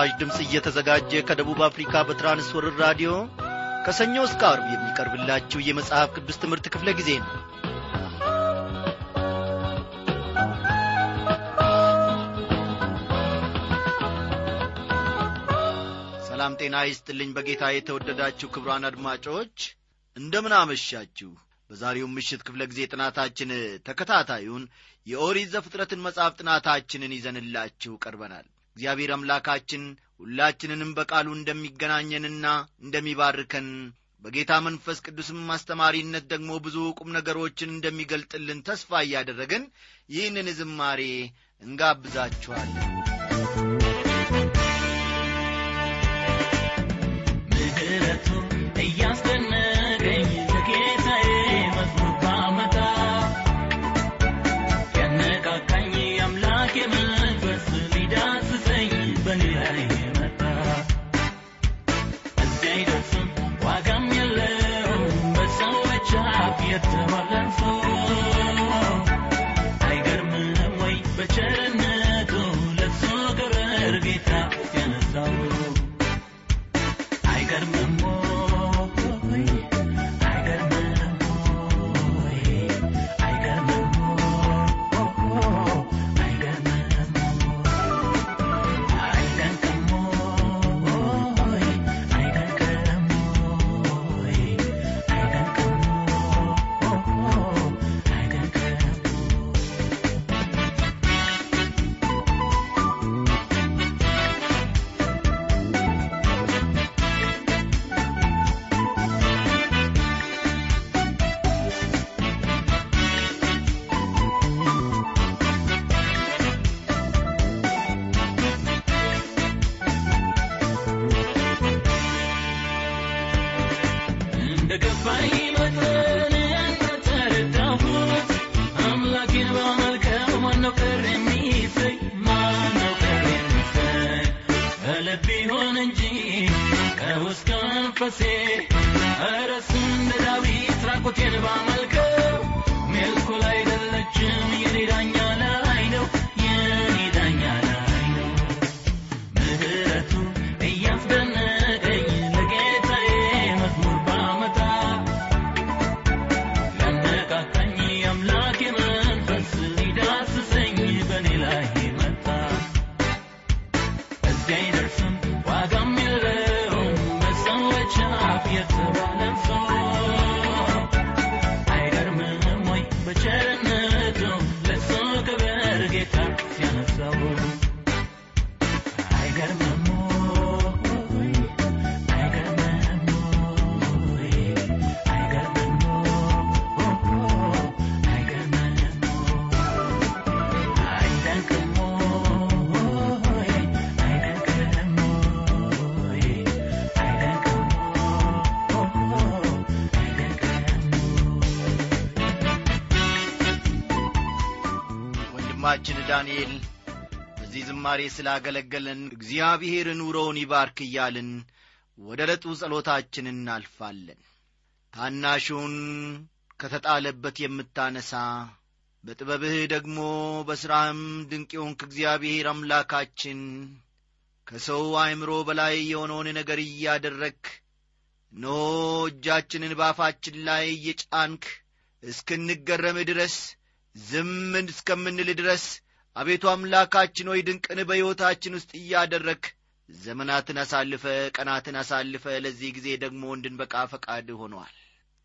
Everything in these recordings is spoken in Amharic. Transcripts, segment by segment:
በምስራች ድምፅ እየተዘጋጀ ከደቡብ አፍሪካ በትራንስወርር ራዲዮ ከሰኞ እስከ አርብ የሚቀርብላችሁ የመጽሐፍ ቅዱስ ትምህርት ክፍለ ጊዜ ነው። ሰላም ጤና ይስጥልኝ። በጌታ የተወደዳችሁ ክብሯን አድማጮች እንደምን አመሻችሁ። በዛሬው ምሽት ክፍለ ጊዜ ጥናታችን ተከታታዩን የኦሪት ዘፍጥረትን መጽሐፍ ጥናታችንን ይዘንላችሁ ቀርበናል እግዚአብሔር አምላካችን ሁላችንንም በቃሉ እንደሚገናኘንና እንደሚባርከን በጌታ መንፈስ ቅዱስም አስተማሪነት ደግሞ ብዙ ቁም ነገሮችን እንደሚገልጥልን ተስፋ እያደረግን ይህንን ዝማሬ እንጋብዛችኋለን ዝማሬ ስላገለገለን እግዚአብሔር ኑሮውን ይባርክ እያልን ወደ ዕለቱ ጸሎታችን እናልፋለን። ታናሹን ከተጣለበት የምታነሳ በጥበብህ ደግሞ በሥራህም ድንቅ የሆንክ እግዚአብሔር አምላካችን ከሰው አእምሮ በላይ የሆነውን ነገር እያደረግክ እነሆ እጃችንን ባፋችን ላይ እየጫንክ እስክንገረም ድረስ ዝም እስከምንል ድረስ አቤቱ አምላካችን ሆይ ድንቅን በሕይወታችን ውስጥ እያደረግ ዘመናትን አሳልፈ ቀናትን አሳልፈ ለዚህ ጊዜ ደግሞ እንድንበቃ ፈቃድ ሆኗል።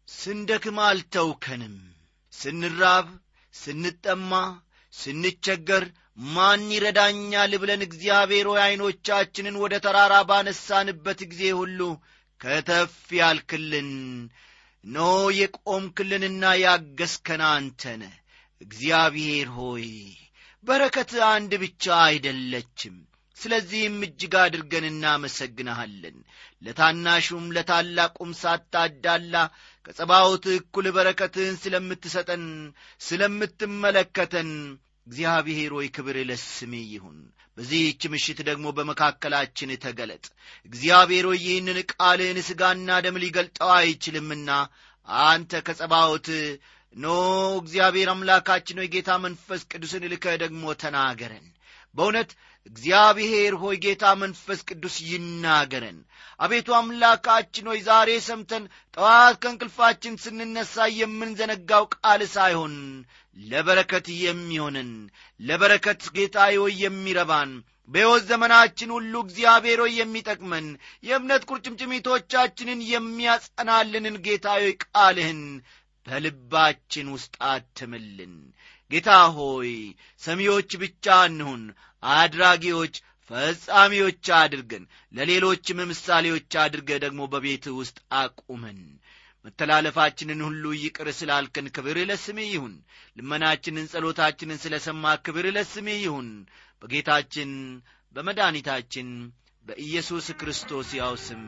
ስንደክም አልተውከንም። ስንራብ ስንጠማ ስንቸገር ማን ይረዳኛል ብለን እግዚአብሔር ሆይ ዐይኖቻችንን ወደ ተራራ ባነሳንበት ጊዜ ሁሉ ከተፍ ያልክልን ኖ የቆምክልንና ያገዝከን አንተነ። እግዚአብሔር ሆይ በረከት አንድ ብቻ አይደለችም። ስለዚህም እጅግ አድርገን እናመሰግንሃለን። ለታናሹም ለታላቁም ሳታዳላ ከጸባዖት እኩል በረከትህን ስለምትሰጠን ስለምትመለከተን እግዚአብሔር ሆይ ክብር ለስሜ ይሁን። በዚህች ምሽት ደግሞ በመካከላችን ተገለጥ። እግዚአብሔር ሆይ ይህንን ቃልህን ሥጋና ደም ሊገልጠው አይችልምና አንተ ከጸባዖት ኖ እግዚአብሔር አምላካችን ሆይ ጌታ መንፈስ ቅዱስን ልከህ ደግሞ ተናገረን። በእውነት እግዚአብሔር ሆይ ጌታ መንፈስ ቅዱስ ይናገረን። አቤቱ አምላካችን ሆይ ዛሬ ሰምተን ጠዋት ከእንቅልፋችን ስንነሳ የምንዘነጋው ቃል ሳይሆን ለበረከት የሚሆንን ለበረከት ጌታ ሆይ የሚረባን በሕይወት ዘመናችን ሁሉ እግዚአብሔር ሆይ የሚጠቅመን የእምነት ቁርጭምጭሚቶቻችንን የሚያጸናልንን ጌታ ሆይ ቃልህን በልባችን ውስጥ አትምልን። ጌታ ሆይ ሰሚዎች ብቻ እንሁን አድራጊዎች ፈጻሚዎች አድርገን ለሌሎችም ምሳሌዎች አድርገ ደግሞ በቤት ውስጥ አቁመን። መተላለፋችንን ሁሉ ይቅር ስላልከን ክብር ለስሜ ይሁን። ልመናችንን ጸሎታችንን ስለ ሰማ ክብር ለስሜ ይሁን። በጌታችን በመድኃኒታችን በኢየሱስ ክርስቶስ ያው ስም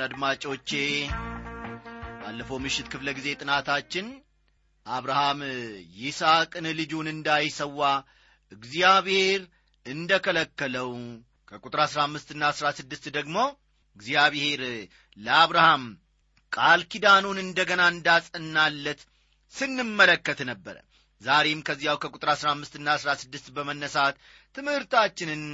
ክቡራን አድማጮቼ። ባለፈው ምሽት ክፍለ ጊዜ ጥናታችን አብርሃም ይስሐቅን ልጁን እንዳይሰዋ እግዚአብሔር እንደ ከለከለው ከቁጥር አሥራ አምስትና አሥራ ስድስት ደግሞ እግዚአብሔር ለአብርሃም ቃል ኪዳኑን እንደገና እንዳጸናለት ስንመለከት ነበረ። ዛሬም ከዚያው ከቁጥር አሥራ አምስትና አሥራ ስድስት በመነሳት ትምህርታችንን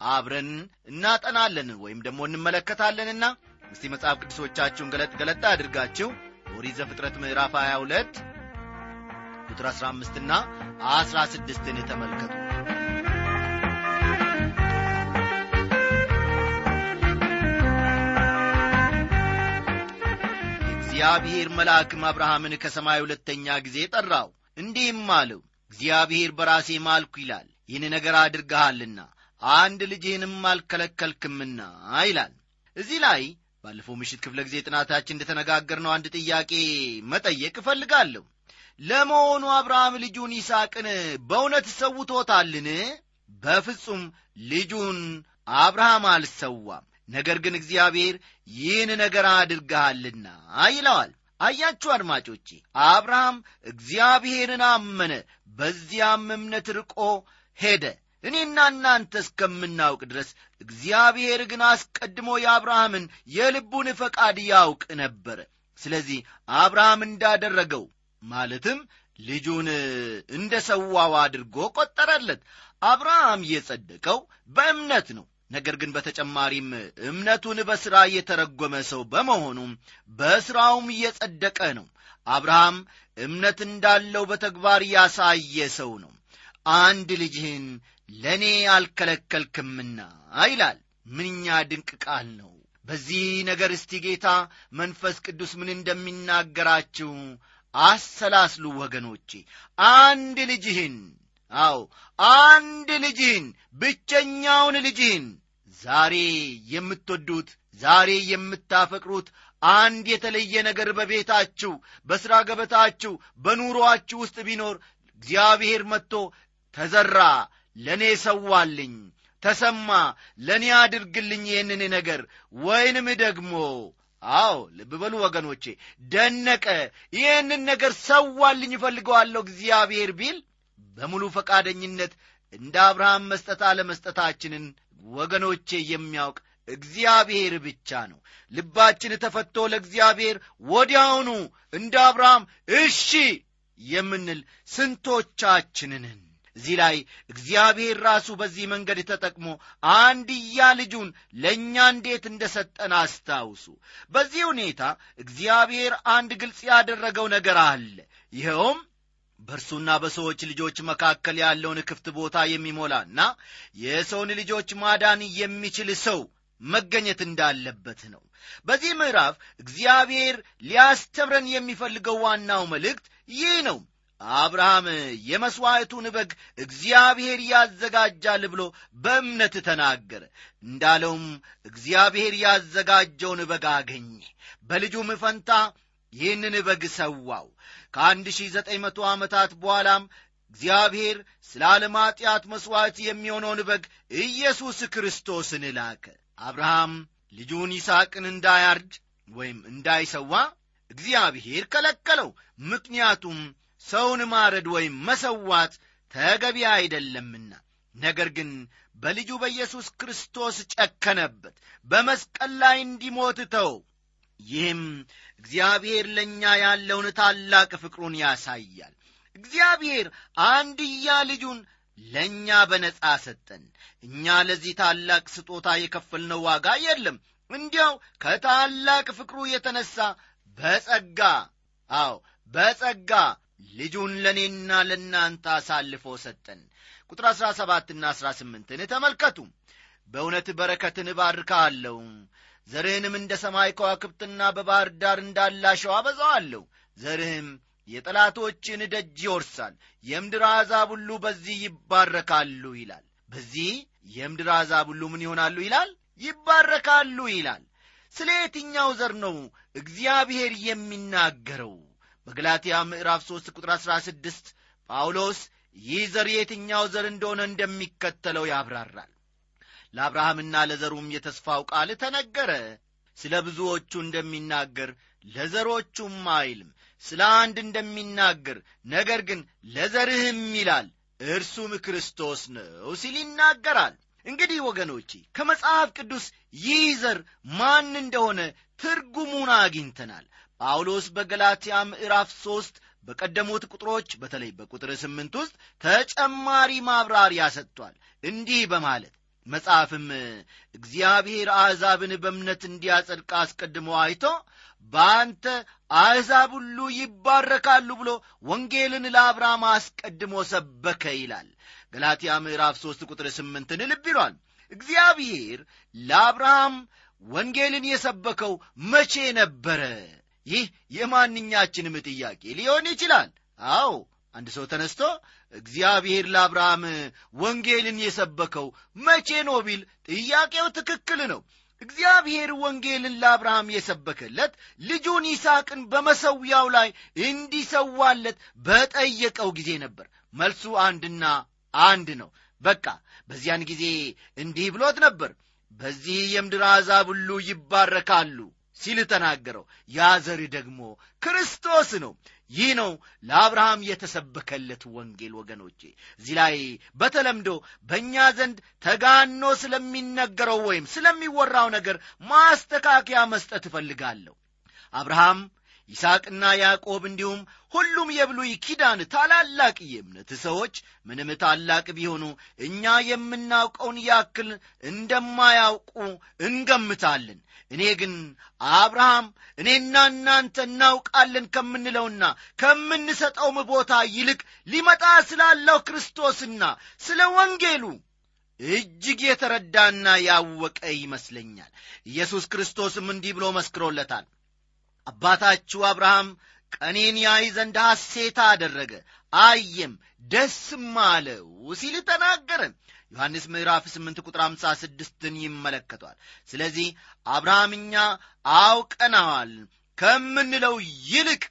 አብረን እናጠናለን ወይም ደግሞ እንመለከታለንና እስቲ መጽሐፍ ቅዱሶቻችሁን ገለጥ ገለጥ አድርጋችሁ ኦሪት ዘፍጥረት ምዕራፍ 22 ቁጥር 15 ና 16ን ተመልከቱ። የእግዚአብሔር መልአክም አብርሃምን ከሰማይ ሁለተኛ ጊዜ ጠራው እንዲህም አለው እግዚአብሔር በራሴ ማልኩ ይላል ይህን ነገር አድርገሃልና አንድ ልጅህንም አልከለከልክምና ይላል። እዚህ ላይ ባለፈው ምሽት ክፍለ ጊዜ ጥናታችን እንደተነጋገርነው አንድ ጥያቄ መጠየቅ እፈልጋለሁ። ለመሆኑ አብርሃም ልጁን ይስሐቅን በእውነት ሰውቶታልን? በፍጹም ልጁን አብርሃም አልሰዋም። ነገር ግን እግዚአብሔር ይህን ነገር አድርገሃልና ይለዋል። አያችሁ አድማጮቼ አብርሃም እግዚአብሔርን አመነ በዚያም እምነት ርቆ ሄደ እኔና እናንተ እስከምናውቅ ድረስ እግዚአብሔር ግን አስቀድሞ የአብርሃምን የልቡን ፈቃድ ያውቅ ነበረ ስለዚህ አብርሃም እንዳደረገው ማለትም ልጁን እንደ ሰዋው አድርጎ ቆጠረለት። አብርሃም የጸደቀው በእምነት ነው። ነገር ግን በተጨማሪም እምነቱን በሥራ የተረጎመ ሰው በመሆኑም በሥራውም እየጸደቀ ነው። አብርሃም እምነት እንዳለው በተግባር ያሳየ ሰው ነው። አንድ ልጅህን ለእኔ አልከለከልክምና ይላል። ምንኛ ድንቅ ቃል ነው! በዚህ ነገር እስቲ ጌታ መንፈስ ቅዱስ ምን እንደሚናገራችሁ አሰላስሉ ወገኖቼ። አንድ ልጅህን አዎ አንድ ልጅህን ብቸኛውን ልጅህን ዛሬ የምትወዱት ዛሬ የምታፈቅሩት አንድ የተለየ ነገር በቤታችሁ በሥራ ገበታችሁ በኑሮአችሁ ውስጥ ቢኖር እግዚአብሔር መጥቶ ተዘራ ለእኔ ሰዋልኝ ተሰማ ለእኔ አድርግልኝ ይህንን ነገር። ወይንም ደግሞ አዎ ልብ በሉ ወገኖቼ ደነቀ ይህንን ነገር ሰዋልኝ እፈልገዋለሁ እግዚአብሔር ቢል በሙሉ ፈቃደኝነት እንደ አብርሃም መስጠት አለመስጠታችንን ወገኖቼ የሚያውቅ እግዚአብሔር ብቻ ነው። ልባችን ተፈቶ ለእግዚአብሔር ወዲያውኑ እንደ አብርሃም እሺ የምንል ስንቶቻችንን እዚህ ላይ እግዚአብሔር ራሱ በዚህ መንገድ ተጠቅሞ አንድያ ልጁን ለእኛ እንዴት እንደ ሰጠን አስታውሱ። በዚህ ሁኔታ እግዚአብሔር አንድ ግልጽ ያደረገው ነገር አለ። ይኸውም በእርሱና በሰዎች ልጆች መካከል ያለውን ክፍት ቦታ የሚሞላና የሰውን ልጆች ማዳን የሚችል ሰው መገኘት እንዳለበት ነው። በዚህ ምዕራፍ እግዚአብሔር ሊያስተምረን የሚፈልገው ዋናው መልእክት ይህ ነው አብርሃም የመሥዋዕቱን በግ እግዚአብሔር ያዘጋጃል ብሎ በእምነት ተናገረ። እንዳለውም እግዚአብሔር ያዘጋጀውን በግ አገኘ። በልጁም ፈንታ ይህንን በግ ሰዋው። ከአንድ ሺህ ዘጠኝ መቶ ዓመታት በኋላም እግዚአብሔር ስለ ዓለም ኀጢአት መሥዋዕት የሚሆነውን በግ ኢየሱስ ክርስቶስን ላከ። አብርሃም ልጁን ይስሐቅን እንዳያርድ ወይም እንዳይሰዋ እግዚአብሔር ከለከለው። ምክንያቱም ሰውን ማረድ ወይም መሰዋት ተገቢ አይደለምና። ነገር ግን በልጁ በኢየሱስ ክርስቶስ ጨከነበት በመስቀል ላይ እንዲሞት ተው። ይህም እግዚአብሔር ለእኛ ያለውን ታላቅ ፍቅሩን ያሳያል። እግዚአብሔር አንድያ ልጁን ለእኛ በነጻ ሰጠን። እኛ ለዚህ ታላቅ ስጦታ የከፈልነው ዋጋ የለም። እንዲያው ከታላቅ ፍቅሩ የተነሣ በጸጋ አዎ በጸጋ ልጁን ለእኔና ለእናንተ አሳልፎ ሰጠን። ቁጥር አሥራ ሰባትና አሥራ ስምንትን ተመልከቱ። በእውነት በረከትን እባርካለሁ ዘርህንም እንደ ሰማይ ከዋክብትና በባሕር ዳር እንዳላሸው አበዛዋለሁ። ዘርህም የጠላቶችን ደጅ ይወርሳል። የምድር አሕዛብ ሁሉ በዚህ ይባረካሉ ይላል። በዚህ የምድር አሕዛብ ሁሉ ምን ይሆናሉ ይላል? ይባረካሉ ይላል። ስለ የትኛው ዘር ነው እግዚአብሔር የሚናገረው በገላትያ ምዕራፍ 3 ቁጥር 16 ጳውሎስ ይህ ዘር የትኛው ዘር እንደሆነ እንደሚከተለው ያብራራል። ለአብርሃምና ለዘሩም የተስፋው ቃል ተነገረ። ስለ ብዙዎቹ እንደሚናገር ለዘሮቹም አይልም። ስለ አንድ እንደሚናገር ነገር ግን ለዘርህም ይላል እርሱም ክርስቶስ ነው ሲል ይናገራል እንግዲህ ወገኖቼ ከመጽሐፍ ቅዱስ ይህ ዘር ማን እንደሆነ ትርጉሙን አግኝተናል። ጳውሎስ በገላትያ ምዕራፍ ሦስት በቀደሙት ቁጥሮች በተለይ በቁጥር ስምንት ውስጥ ተጨማሪ ማብራሪያ ሰጥቷል። እንዲህ በማለት መጽሐፍም እግዚአብሔር አሕዛብን በእምነት እንዲያጸድቅ አስቀድሞ አይቶ በአንተ አሕዛብ ሁሉ ይባረካሉ ብሎ ወንጌልን ለአብርሃም አስቀድሞ ሰበከ ይላል ገላትያ ምዕራፍ ሦስት ቁጥር ስምንትን ልብ ይሏል። እግዚአብሔር ለአብርሃም ወንጌልን የሰበከው መቼ ነበረ? ይህ የማንኛችንም ጥያቄ ሊሆን ይችላል። አዎ አንድ ሰው ተነስቶ እግዚአብሔር ለአብርሃም ወንጌልን የሰበከው መቼ ነው ቢል ጥያቄው ትክክል ነው። እግዚአብሔር ወንጌልን ለአብርሃም የሰበከለት ልጁን ይስሐቅን በመሰዊያው ላይ እንዲሰዋለት በጠየቀው ጊዜ ነበር። መልሱ አንድና አንድ ነው። በቃ በዚያን ጊዜ እንዲህ ብሎት ነበር በዚህ የምድር አሕዛብ ሁሉ ይባረካሉ ሲል ተናገረው። ያ ዘር ደግሞ ክርስቶስ ነው። ይህ ነው ለአብርሃም የተሰበከለት ወንጌል ወገኖቼ። እዚህ ላይ በተለምዶ በእኛ ዘንድ ተጋኖ ስለሚነገረው ወይም ስለሚወራው ነገር ማስተካከያ መስጠት እፈልጋለሁ። አብርሃም ይስሐቅና ያዕቆብ እንዲሁም ሁሉም የብሉይ ኪዳን ታላላቅ የእምነት ሰዎች ምንም ታላቅ ቢሆኑ እኛ የምናውቀውን ያክል እንደማያውቁ እንገምታለን። እኔ ግን አብርሃም እኔና እናንተ እናውቃለን ከምንለውና ከምንሰጠውም ቦታ ይልቅ ሊመጣ ስላለው ክርስቶስና ስለ ወንጌሉ እጅግ የተረዳና ያወቀ ይመስለኛል። ኢየሱስ ክርስቶስም እንዲህ ብሎ መስክሮለታል። አባታችሁ አብርሃም ቀኔን ያይ ዘንድ ሐሴታ አደረገ። አየም ደስም አለው ሲል ተናገረ። ዮሐንስ ምዕራፍ 8 ቁጥር 56ን ይመለከቷል። ስለዚህ አብርሃም እኛ ከምንለው ይልቅ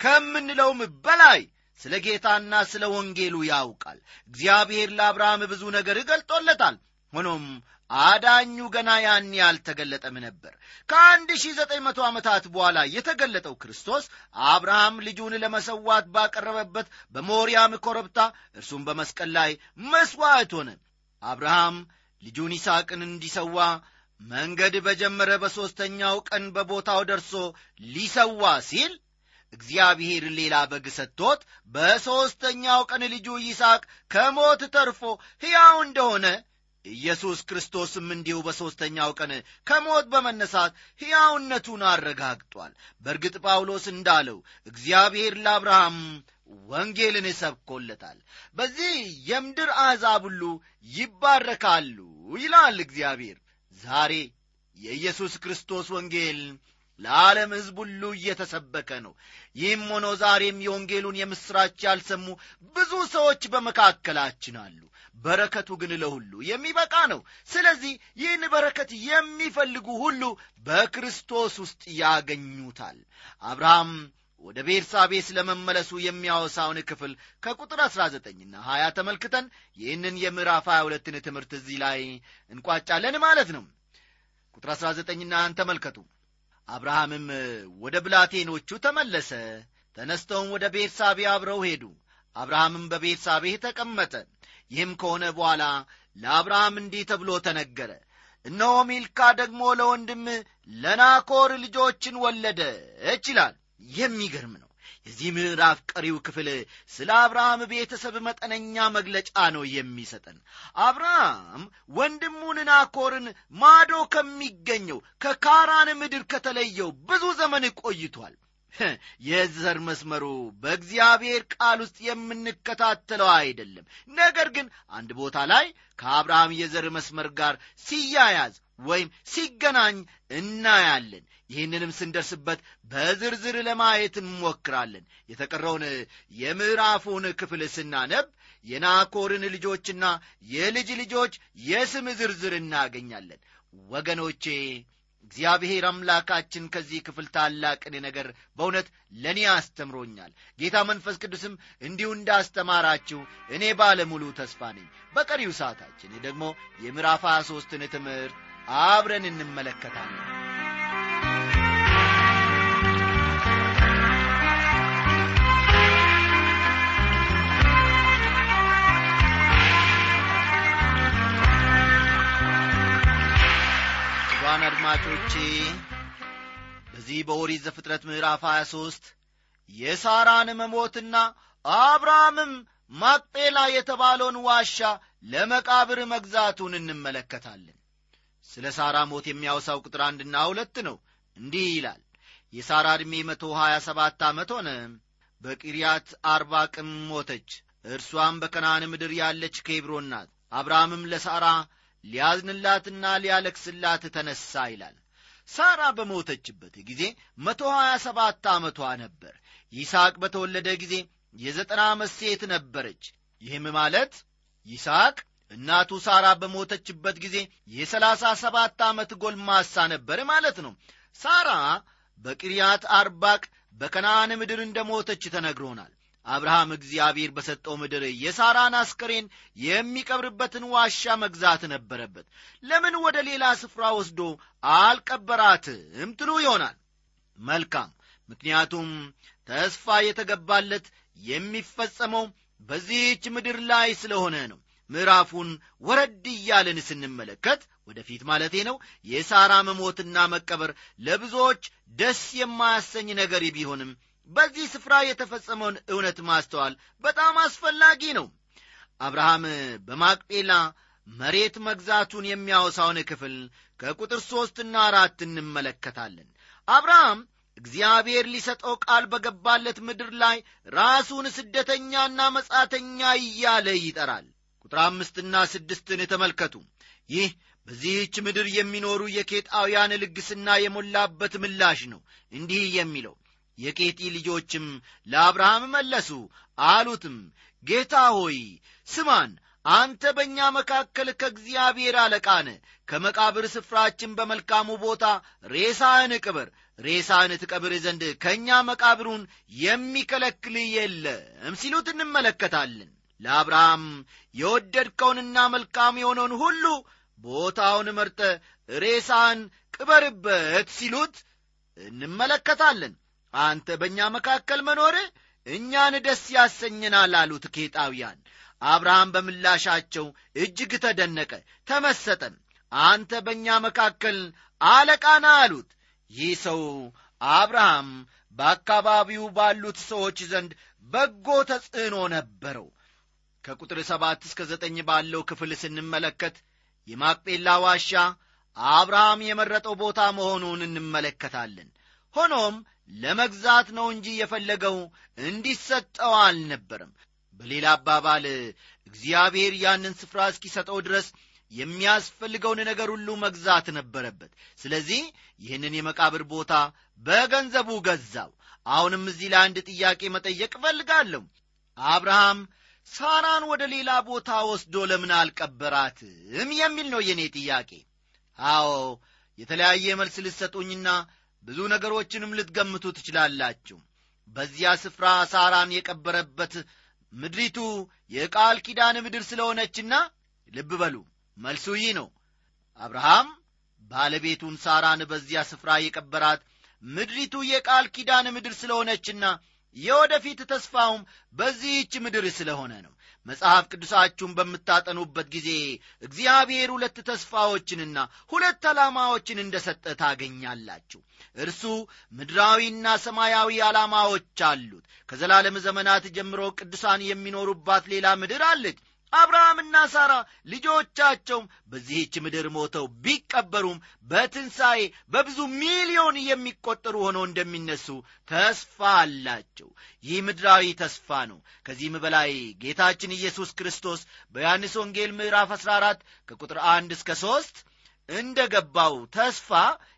ከምንለውም በላይ ስለ ጌታና ስለ ወንጌሉ ያውቃል። እግዚአብሔር ለአብርሃም ብዙ ነገር ገልጦለታል። ሆኖም አዳኙ ገና ያን አልተገለጠም ነበር። ከአንድ ሺህ ዘጠኝ መቶ ዓመታት በኋላ የተገለጠው ክርስቶስ አብርሃም ልጁን ለመሰዋት ባቀረበበት በሞሪያም ኮረብታ እርሱም በመስቀል ላይ መሥዋዕት ሆነ። አብርሃም ልጁን ይስሐቅን እንዲሰዋ መንገድ በጀመረ በሦስተኛው ቀን በቦታው ደርሶ ሊሰዋ ሲል እግዚአብሔር ሌላ በግ ሰጥቶት በሦስተኛው ቀን ልጁ ይስሐቅ ከሞት ተርፎ ሕያው እንደሆነ ኢየሱስ ክርስቶስም እንዲሁ በሦስተኛው ቀን ከሞት በመነሳት ሕያውነቱን አረጋግጧል። በእርግጥ ጳውሎስ እንዳለው እግዚአብሔር ለአብርሃም ወንጌልን ሰብኮለታል። በዚህ የምድር አሕዛብ ሁሉ ይባረካሉ ይላል እግዚአብሔር። ዛሬ የኢየሱስ ክርስቶስ ወንጌል ለዓለም ሕዝብ ሁሉ እየተሰበከ ነው። ይህም ሆኖ ዛሬም የወንጌሉን የምሥራች ያልሰሙ ብዙ ሰዎች በመካከላችን አሉ በረከቱ ግን ለሁሉ የሚበቃ ነው። ስለዚህ ይህን በረከት የሚፈልጉ ሁሉ በክርስቶስ ውስጥ ያገኙታል። አብርሃም ወደ ቤርሳቤ ስለ መመለሱ የሚያወሳውን ክፍል ከቁጥር 19ና 20 ተመልክተን ይህንን የምዕራፍ 22ን ትምህርት እዚህ ላይ እንቋጫለን ማለት ነው። ቁጥር 19ና ተመልከቱ። አብርሃምም ወደ ብላቴኖቹ ተመለሰ ተነስተውም ወደ ቤርሳቤ አብረው ሄዱ። አብርሃምም በቤርሳቤህ ተቀመጠ ይህም ከሆነ በኋላ ለአብርሃም እንዲህ ተብሎ ተነገረ። እነሆ ሚልካ ደግሞ ለወንድም ለናኮር ልጆችን ወለደች ይላል። የሚገርም ነው። የዚህ ምዕራፍ ቀሪው ክፍል ስለ አብርሃም ቤተሰብ መጠነኛ መግለጫ ነው የሚሰጠን። አብርሃም ወንድሙን ናኮርን ማዶ ከሚገኘው ከካራን ምድር ከተለየው ብዙ ዘመን ቆይቷል የዘር መስመሩ በእግዚአብሔር ቃል ውስጥ የምንከታተለው አይደለም። ነገር ግን አንድ ቦታ ላይ ከአብርሃም የዘር መስመር ጋር ሲያያዝ ወይም ሲገናኝ እናያለን። ይህንንም ስንደርስበት በዝርዝር ለማየት እንሞክራለን። የተቀረውን የምዕራፉን ክፍል ስናነብ የናኮርን ልጆችና የልጅ ልጆች የስም ዝርዝር እናገኛለን። ወገኖቼ እግዚአብሔር አምላካችን ከዚህ ክፍል ታላቅን ነገር በእውነት ለእኔ አስተምሮኛል። ጌታ መንፈስ ቅዱስም እንዲሁ እንዳስተማራችሁ እኔ ባለሙሉ ተስፋ ነኝ። በቀሪው ሰዓታችን ደግሞ የምዕራፍ 23ን ትምህርት አብረን እንመለከታለን ክቡራን አድማጮቼ። በዚህ በኦሪት ዘፍጥረት ምዕራፍ 23 የሳራን መሞትና አብርሃምም ማቅጴላ የተባለውን ዋሻ ለመቃብር መግዛቱን እንመለከታለን። ስለ ሳራ ሞት የሚያወሳው ቁጥር አንድና ሁለት ነው። እንዲህ ይላል። የሳራ ዕድሜ መቶ ሀያ ሰባት ዓመት ሆነ። በቂርያት አርባ ቅም ሞተች። እርሷም በከናን ምድር ያለች ኬብሮን ናት። አብርሃምም ለሳራ ሊያዝንላትና ሊያለክስላት ተነሣ ይላል። ሳራ በሞተችበት ጊዜ መቶ ሀያ ሰባት ዓመቷ ነበር። ይስሐቅ በተወለደ ጊዜ የዘጠና ዓመት ሴት ነበረች። ይህም ማለት ይስሐቅ እናቱ ሳራ በሞተችበት ጊዜ የሰላሳ ሰባት ዓመት ጎልማሳ ነበር ማለት ነው። ሳራ በቅርያት አርባቅ በከነአን ምድር እንደ ሞተች ተነግሮናል አብርሃም እግዚአብሔር በሰጠው ምድር የሳራን አስከሬን የሚቀብርበትን ዋሻ መግዛት ነበረበት። ለምን ወደ ሌላ ስፍራ ወስዶ አልቀበራትም? ትሉ ይሆናል። መልካም። ምክንያቱም ተስፋ የተገባለት የሚፈጸመው በዚህች ምድር ላይ ስለሆነ ነው። ምዕራፉን ወረድ እያልን ስንመለከት ወደፊት ማለቴ ነው የሳራ መሞትና መቀበር ለብዙዎች ደስ የማያሰኝ ነገር ቢሆንም በዚህ ስፍራ የተፈጸመውን እውነት ማስተዋል በጣም አስፈላጊ ነው። አብርሃም በማቅጴላ መሬት መግዛቱን የሚያወሳውን ክፍል ከቁጥር ሦስትና አራት እንመለከታለን። አብርሃም እግዚአብሔር ሊሰጠው ቃል በገባለት ምድር ላይ ራሱን ስደተኛና መጻተኛ እያለ ይጠራል። ቁጥር አምስትና ስድስትን ተመልከቱ። ይህ በዚህች ምድር የሚኖሩ የኬጣውያን ልግስና የሞላበት ምላሽ ነው። እንዲህ የሚለው የኬጢ ልጆችም ለአብርሃም መለሱ አሉትም ጌታ ሆይ ስማን አንተ በእኛ መካከል ከእግዚአብሔር አለቃነ ከመቃብር ስፍራችን በመልካሙ ቦታ ሬሳህን ቅበር ሬሳህን ትቀብር ዘንድ ከእኛ መቃብሩን የሚከለክል የለም ሲሉት እንመለከታለን። ለአብርሃም የወደድከውንና መልካም የሆነውን ሁሉ ቦታውን መርጠ ሬሳህን ቅበርበት ሲሉት እንመለከታለን አንተ በእኛ መካከል መኖር እኛን ደስ ያሰኘናል አሉት ኬጣውያን። አብርሃም በምላሻቸው እጅግ ተደነቀ ተመሰጠም። አንተ በእኛ መካከል አለቃና አሉት። ይህ ሰው አብርሃም በአካባቢው ባሉት ሰዎች ዘንድ በጎ ተጽዕኖ ነበረው። ከቁጥር ሰባት እስከ ዘጠኝ ባለው ክፍል ስንመለከት የማቅጴላ ዋሻ አብርሃም የመረጠው ቦታ መሆኑን እንመለከታለን። ሆኖም ለመግዛት ነው እንጂ የፈለገው እንዲሰጠው አልነበረም። በሌላ አባባል እግዚአብሔር ያንን ስፍራ እስኪሰጠው ድረስ የሚያስፈልገውን ነገር ሁሉ መግዛት ነበረበት። ስለዚህ ይህንን የመቃብር ቦታ በገንዘቡ ገዛው። አሁንም እዚህ ላይ አንድ ጥያቄ መጠየቅ እፈልጋለሁ። አብርሃም ሳራን ወደ ሌላ ቦታ ወስዶ ለምን አልቀበራትም? የሚል ነው የእኔ ጥያቄ። አዎ የተለያየ መልስ ልትሰጡኝና ብዙ ነገሮችንም ልትገምቱ ትችላላችሁ። በዚያ ስፍራ ሳራን የቀበረበት ምድሪቱ የቃል ኪዳን ምድር ስለሆነችና ልብ በሉ መልሱ ይህ ነው። አብርሃም ባለቤቱን ሳራን በዚያ ስፍራ የቀበራት ምድሪቱ የቃል ኪዳን ምድር ስለሆነችና የወደፊት ተስፋውም በዚህች ምድር ስለሆነ ነው መጽሐፍ ቅዱሳችሁን በምታጠኑበት ጊዜ እግዚአብሔር ሁለት ተስፋዎችንና ሁለት ዓላማዎችን እንደ ሰጠ ታገኛላችሁ። እርሱ ምድራዊና ሰማያዊ ዓላማዎች አሉት። ከዘላለም ዘመናት ጀምሮ ቅዱሳን የሚኖሩባት ሌላ ምድር አለች አብርሃምና ሳራ ልጆቻቸውም በዚህች ምድር ሞተው ቢቀበሩም በትንሣኤ በብዙ ሚሊዮን የሚቆጠሩ ሆነው እንደሚነሱ ተስፋ አላቸው። ይህ ምድራዊ ተስፋ ነው። ከዚህም በላይ ጌታችን ኢየሱስ ክርስቶስ በዮሐንስ ወንጌል ምዕራፍ 14 ከቁጥር 1 እስከ 3 እንደ ገባው ተስፋ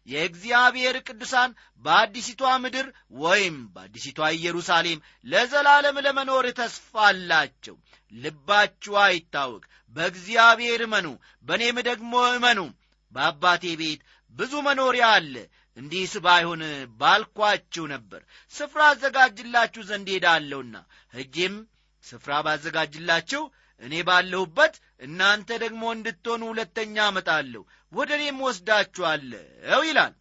የእግዚአብሔር ቅዱሳን በአዲሲቷ ምድር ወይም በአዲሲቷ ኢየሩሳሌም ለዘላለም ለመኖር ተስፋ አላቸው። ልባችሁ አይታወቅ። በእግዚአብሔር እመኑ በእኔም ደግሞ እመኑ። በአባቴ ቤት ብዙ መኖሪያ አለ። እንዲህስ ባይሆን ባልኳችሁ ነበር። ስፍራ አዘጋጅላችሁ ዘንድ ሄዳለሁና ሄጄም ስፍራ ባዘጋጅላችሁ እኔ ባለሁበት እናንተ ደግሞ እንድትሆኑ ሁለተኛ አመጣለሁ ወደ እኔም ወስዳችኋለሁ ይላል።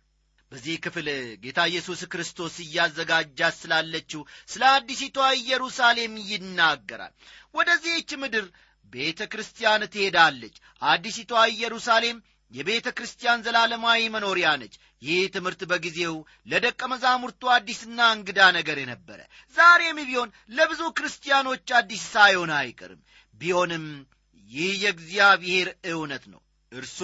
በዚህ ክፍል ጌታ ኢየሱስ ክርስቶስ እያዘጋጃት ስላለችው ስለ አዲሲቷ ኢየሩሳሌም ይናገራል። ወደዚህች ምድር ቤተ ክርስቲያን ትሄዳለች። አዲሲቷ ኢየሩሳሌም የቤተ ክርስቲያን ዘላለማዊ መኖሪያ ነች። ይህ ትምህርት በጊዜው ለደቀ መዛሙርቱ አዲስና እንግዳ ነገር የነበረ ዛሬም ቢሆን ለብዙ ክርስቲያኖች አዲስ ሳይሆን አይቀርም። ቢሆንም ይህ የእግዚአብሔር እውነት ነው። እርሱ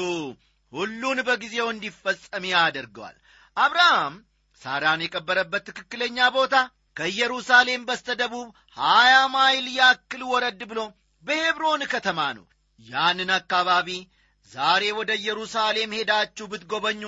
ሁሉን በጊዜው እንዲፈጸም ያደርገዋል። አብርሃም ሳራን የቀበረበት ትክክለኛ ቦታ ከኢየሩሳሌም በስተደቡብ ሀያ ማይል ያክል ወረድ ብሎ በሄብሮን ከተማ ነው። ያንን አካባቢ ዛሬ ወደ ኢየሩሳሌም ሄዳችሁ ብትጎበኙ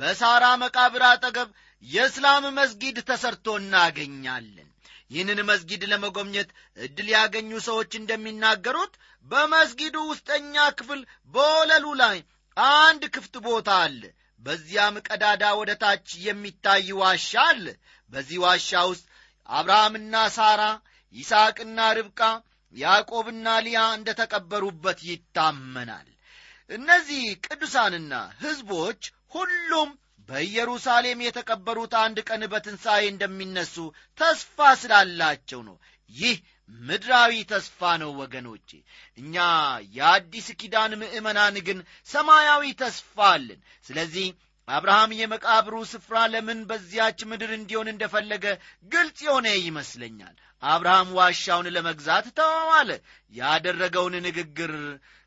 በሳራ መቃብር አጠገብ የእስላም መስጊድ ተሰርቶ እናገኛለን ይህንን መስጊድ ለመጎብኘት ዕድል ያገኙ ሰዎች እንደሚናገሩት በመስጊዱ ውስጠኛ ክፍል በወለሉ ላይ አንድ ክፍት ቦታ አለ። በዚያም ቀዳዳ ወደ ታች የሚታይ ዋሻ አለ። በዚህ ዋሻ ውስጥ አብርሃምና ሳራ ይስሐቅና ርብቃ ያዕቆብና ሊያ እንደ ተቀበሩበት ይታመናል። እነዚህ ቅዱሳንና ሕዝቦች ሁሉም በኢየሩሳሌም የተቀበሩት አንድ ቀን በትንሣኤ እንደሚነሱ ተስፋ ስላላቸው ነው። ይህ ምድራዊ ተስፋ ነው ወገኖቼ። እኛ የአዲስ ኪዳን ምእመናን ግን ሰማያዊ ተስፋ አለን። ስለዚህ አብርሃም የመቃብሩ ስፍራ ለምን በዚያች ምድር እንዲሆን እንደፈለገ ግልጽ የሆነ ይመስለኛል። አብርሃም ዋሻውን ለመግዛት ተዋዋለ። ያደረገውን ንግግር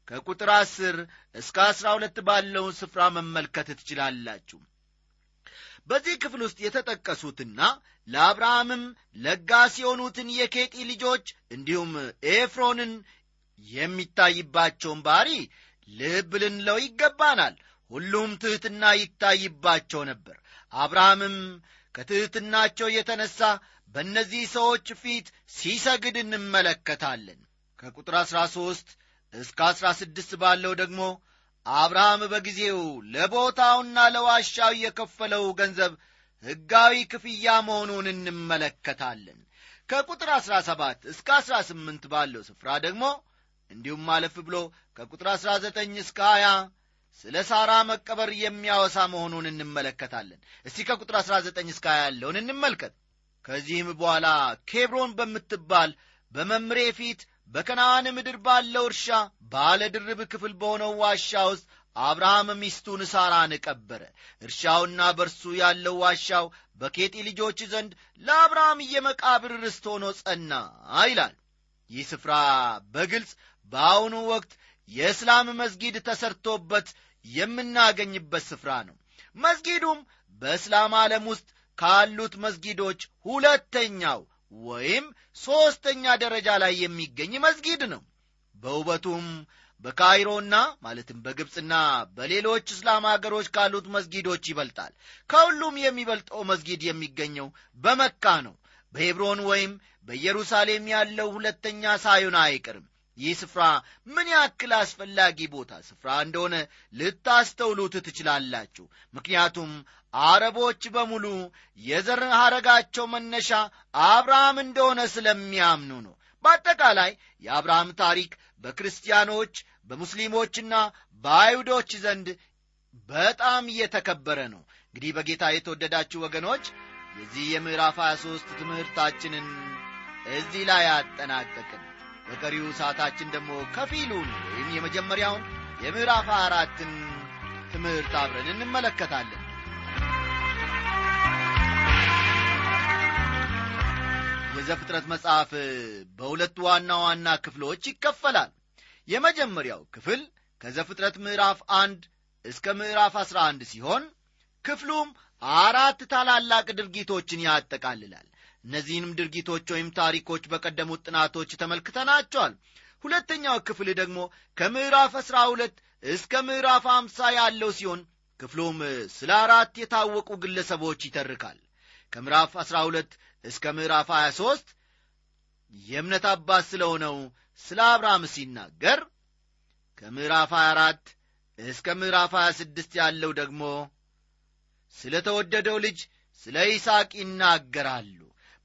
ከቁጥር አስር እስከ አስራ ሁለት ባለውን ስፍራ መመልከት ትችላላችሁ በዚህ ክፍል ውስጥ የተጠቀሱትና ለአብርሃምም ለጋስ የሆኑትን የኬጢ ልጆች እንዲሁም ኤፍሮንን የሚታይባቸውን ባሪ ልብ ልንለው ይገባናል። ሁሉም ትሕትና ይታይባቸው ነበር። አብርሃምም ከትሕትናቸው የተነሣ በእነዚህ ሰዎች ፊት ሲሰግድ እንመለከታለን። ከቁጥር አሥራ ሦስት እስከ አሥራ ስድስት ባለው ደግሞ አብርሃም በጊዜው ለቦታውና ለዋሻው የከፈለው ገንዘብ ሕጋዊ ክፍያ መሆኑን እንመለከታለን። ከቁጥር አሥራ ሰባት እስከ አሥራ ስምንት ባለው ስፍራ ደግሞ እንዲሁም አለፍ ብሎ ከቁጥር አሥራ ዘጠኝ እስከ ሀያ ስለ ሳራ መቀበር የሚያወሳ መሆኑን እንመለከታለን። እስቲ ከቁጥር አሥራ ዘጠኝ እስከ ሀያ ያለውን እንመልከት። ከዚህም በኋላ ኬብሮን በምትባል በመምሬ ፊት በከነአን ምድር ባለው እርሻ ባለ ድርብ ክፍል በሆነው ዋሻ ውስጥ አብርሃም ሚስቱን ሳራን ቀበረ። እርሻውና በርሱ ያለው ዋሻው በኬጢ ልጆች ዘንድ ለአብርሃም የመቃብር ርስት ሆኖ ጸና ይላል። ይህ ስፍራ በግልጽ በአሁኑ ወቅት የእስላም መስጊድ ተሰርቶበት የምናገኝበት ስፍራ ነው። መስጊዱም በእስላም ዓለም ውስጥ ካሉት መስጊዶች ሁለተኛው ወይም ሦስተኛ ደረጃ ላይ የሚገኝ መስጊድ ነው። በውበቱም በካይሮና ማለትም በግብፅና በሌሎች እስላም አገሮች ካሉት መስጊዶች ይበልጣል። ከሁሉም የሚበልጠው መስጊድ የሚገኘው በመካ ነው። በሄብሮን ወይም በኢየሩሳሌም ያለው ሁለተኛ ሳይሆን አይቀርም ይህ ስፍራ ምን ያክል አስፈላጊ ቦታ ስፍራ እንደሆነ ልታስተውሉት ትችላላችሁ። ምክንያቱም አረቦች በሙሉ የዘር ሐረጋቸው መነሻ አብርሃም እንደሆነ ስለሚያምኑ ነው። በአጠቃላይ የአብርሃም ታሪክ በክርስቲያኖች በሙስሊሞችና በአይሁዶች ዘንድ በጣም እየተከበረ ነው። እንግዲህ በጌታ የተወደዳችሁ ወገኖች የዚህ የምዕራፍ 23 ትምህርታችንን እዚህ ላይ አጠናቀቅን በቀሪው ሰዓታችን ደግሞ ከፊሉን ወይም የመጀመሪያውን የምዕራፍ አራትን ትምህርት አብረን እንመለከታለን። የዘፍጥረት መጽሐፍ በሁለት ዋና ዋና ክፍሎች ይከፈላል። የመጀመሪያው ክፍል ከዘፍጥረት ምዕራፍ አንድ እስከ ምዕራፍ አስራ አንድ ሲሆን ክፍሉም አራት ታላላቅ ድርጊቶችን ያጠቃልላል እነዚህንም ድርጊቶች ወይም ታሪኮች በቀደሙት ጥናቶች ተመልክተናቸዋል። ሁለተኛው ክፍል ደግሞ ከምዕራፍ አስራ ሁለት እስከ ምዕራፍ አምሳ ያለው ሲሆን ክፍሉም ስለ አራት የታወቁ ግለሰቦች ይተርካል። ከምዕራፍ አስራ ሁለት እስከ ምዕራፍ 23 የእምነት አባት ስለሆነው ስለ አብርሃም ሲናገር ከምዕራፍ 24 እስከ ምዕራፍ 26 ያለው ደግሞ ስለ ተወደደው ልጅ ስለ ይስሐቅ ይናገራሉ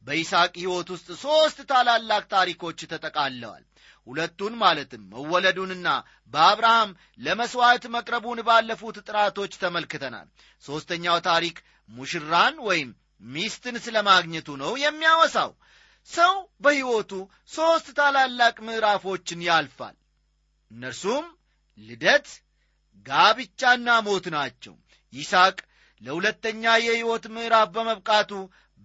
በይስሐቅ ሕይወት ውስጥ ሦስት ታላላቅ ታሪኮች ተጠቃለዋል። ሁለቱን ማለትም መወለዱንና በአብርሃም ለመሥዋዕት መቅረቡን ባለፉት ጥራቶች ተመልክተናል። ሦስተኛው ታሪክ ሙሽራን ወይም ሚስትን ስለ ማግኘቱ ነው የሚያወሳው። ሰው በሕይወቱ ሦስት ታላላቅ ምዕራፎችን ያልፋል። እነርሱም ልደት ጋብቻና ሞት ናቸው። ይስሐቅ ለሁለተኛ የሕይወት ምዕራፍ በመብቃቱ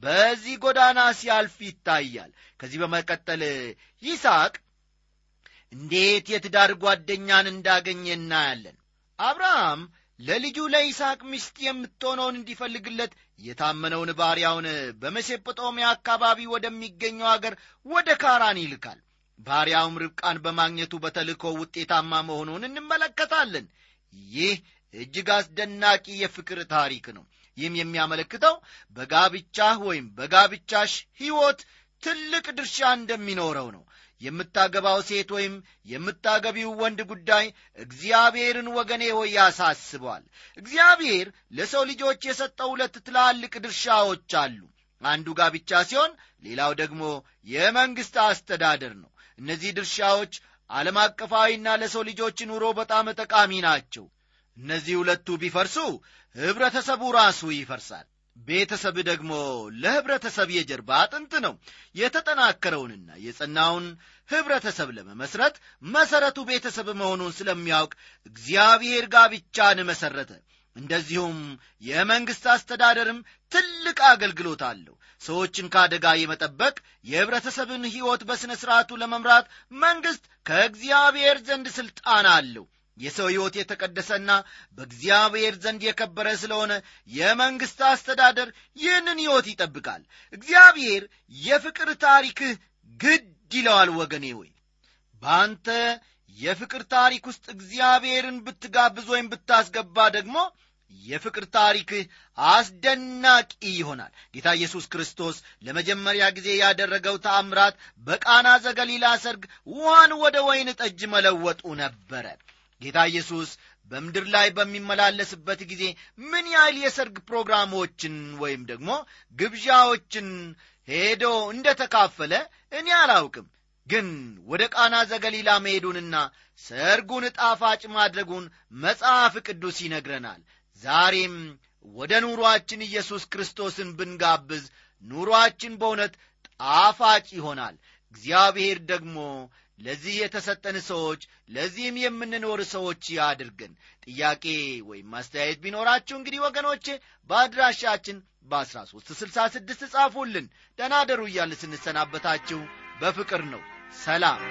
በዚህ ጎዳና ሲያልፍ ይታያል። ከዚህ በመቀጠል ይስሐቅ እንዴት የትዳር ጓደኛን እንዳገኘ እናያለን? አብርሃም ለልጁ ለይስሐቅ ሚስት የምትሆነውን እንዲፈልግለት የታመነውን ባሪያውን በመሴጶጦሚያ አካባቢ ወደሚገኘው አገር ወደ ካራን ይልካል። ባሪያውም ርብቃን በማግኘቱ በተልእኮ ውጤታማ መሆኑን እንመለከታለን። ይህ እጅግ አስደናቂ የፍቅር ታሪክ ነው ይህም የሚያመለክተው በጋብቻህ ወይም በጋብቻሽ ሕይወት ትልቅ ድርሻ እንደሚኖረው ነው። የምታገባው ሴት ወይም የምታገቢው ወንድ ጉዳይ እግዚአብሔርን ወገኔ ሆይ ያሳስበዋል። እግዚአብሔር ለሰው ልጆች የሰጠው ሁለት ትላልቅ ድርሻዎች አሉ። አንዱ ጋብቻ ሲሆን ሌላው ደግሞ የመንግሥት አስተዳደር ነው። እነዚህ ድርሻዎች ዓለም አቀፋዊና ለሰው ልጆች ኑሮ በጣም ጠቃሚ ናቸው እነዚህ ሁለቱ ቢፈርሱ ኅብረተሰቡ ራሱ ይፈርሳል። ቤተሰብ ደግሞ ለኅብረተሰብ የጀርባ አጥንት ነው። የተጠናከረውንና የጸናውን ኅብረተሰብ ለመመስረት መሠረቱ ቤተሰብ መሆኑን ስለሚያውቅ እግዚአብሔር ጋብቻን መሠረተ። እንደዚሁም የመንግሥት አስተዳደርም ትልቅ አገልግሎት አለው። ሰዎችን ከአደጋ የመጠበቅ የኅብረተሰብን ሕይወት በሥነ ሥርዓቱ ለመምራት መንግሥት ከእግዚአብሔር ዘንድ ሥልጣን አለው የሰው ሕይወት የተቀደሰና በእግዚአብሔር ዘንድ የከበረ ስለሆነ የመንግሥት አስተዳደር ይህንን ሕይወት ይጠብቃል። እግዚአብሔር የፍቅር ታሪክህ ግድ ይለዋል ወገኔ ሆይ። በአንተ የፍቅር ታሪክ ውስጥ እግዚአብሔርን ብትጋብዝ ወይም ብታስገባ ደግሞ የፍቅር ታሪክህ አስደናቂ ይሆናል። ጌታ ኢየሱስ ክርስቶስ ለመጀመሪያ ጊዜ ያደረገው ተአምራት በቃና ዘገሊላ ሰርግ ውሃን ወደ ወይን ጠጅ መለወጡ ነበረ ጌታ ኢየሱስ በምድር ላይ በሚመላለስበት ጊዜ ምን ያህል የሰርግ ፕሮግራሞችን ወይም ደግሞ ግብዣዎችን ሄዶ እንደ ተካፈለ እኔ አላውቅም። ግን ወደ ቃና ዘገሊላ መሄዱንና ሰርጉን ጣፋጭ ማድረጉን መጽሐፍ ቅዱስ ይነግረናል። ዛሬም ወደ ኑሮአችን ኢየሱስ ክርስቶስን ብንጋብዝ ኑሮአችን በእውነት ጣፋጭ ይሆናል። እግዚአብሔር ደግሞ ለዚህ የተሰጠን ሰዎች ለዚህም የምንኖር ሰዎች ያድርገን። ጥያቄ ወይም ማስተያየት ቢኖራችሁ እንግዲህ ወገኖቼ በአድራሻችን በ1366 ጻፉልን። ደናደሩ እያልን ስንሰናበታችሁ በፍቅር ነው። ሰላም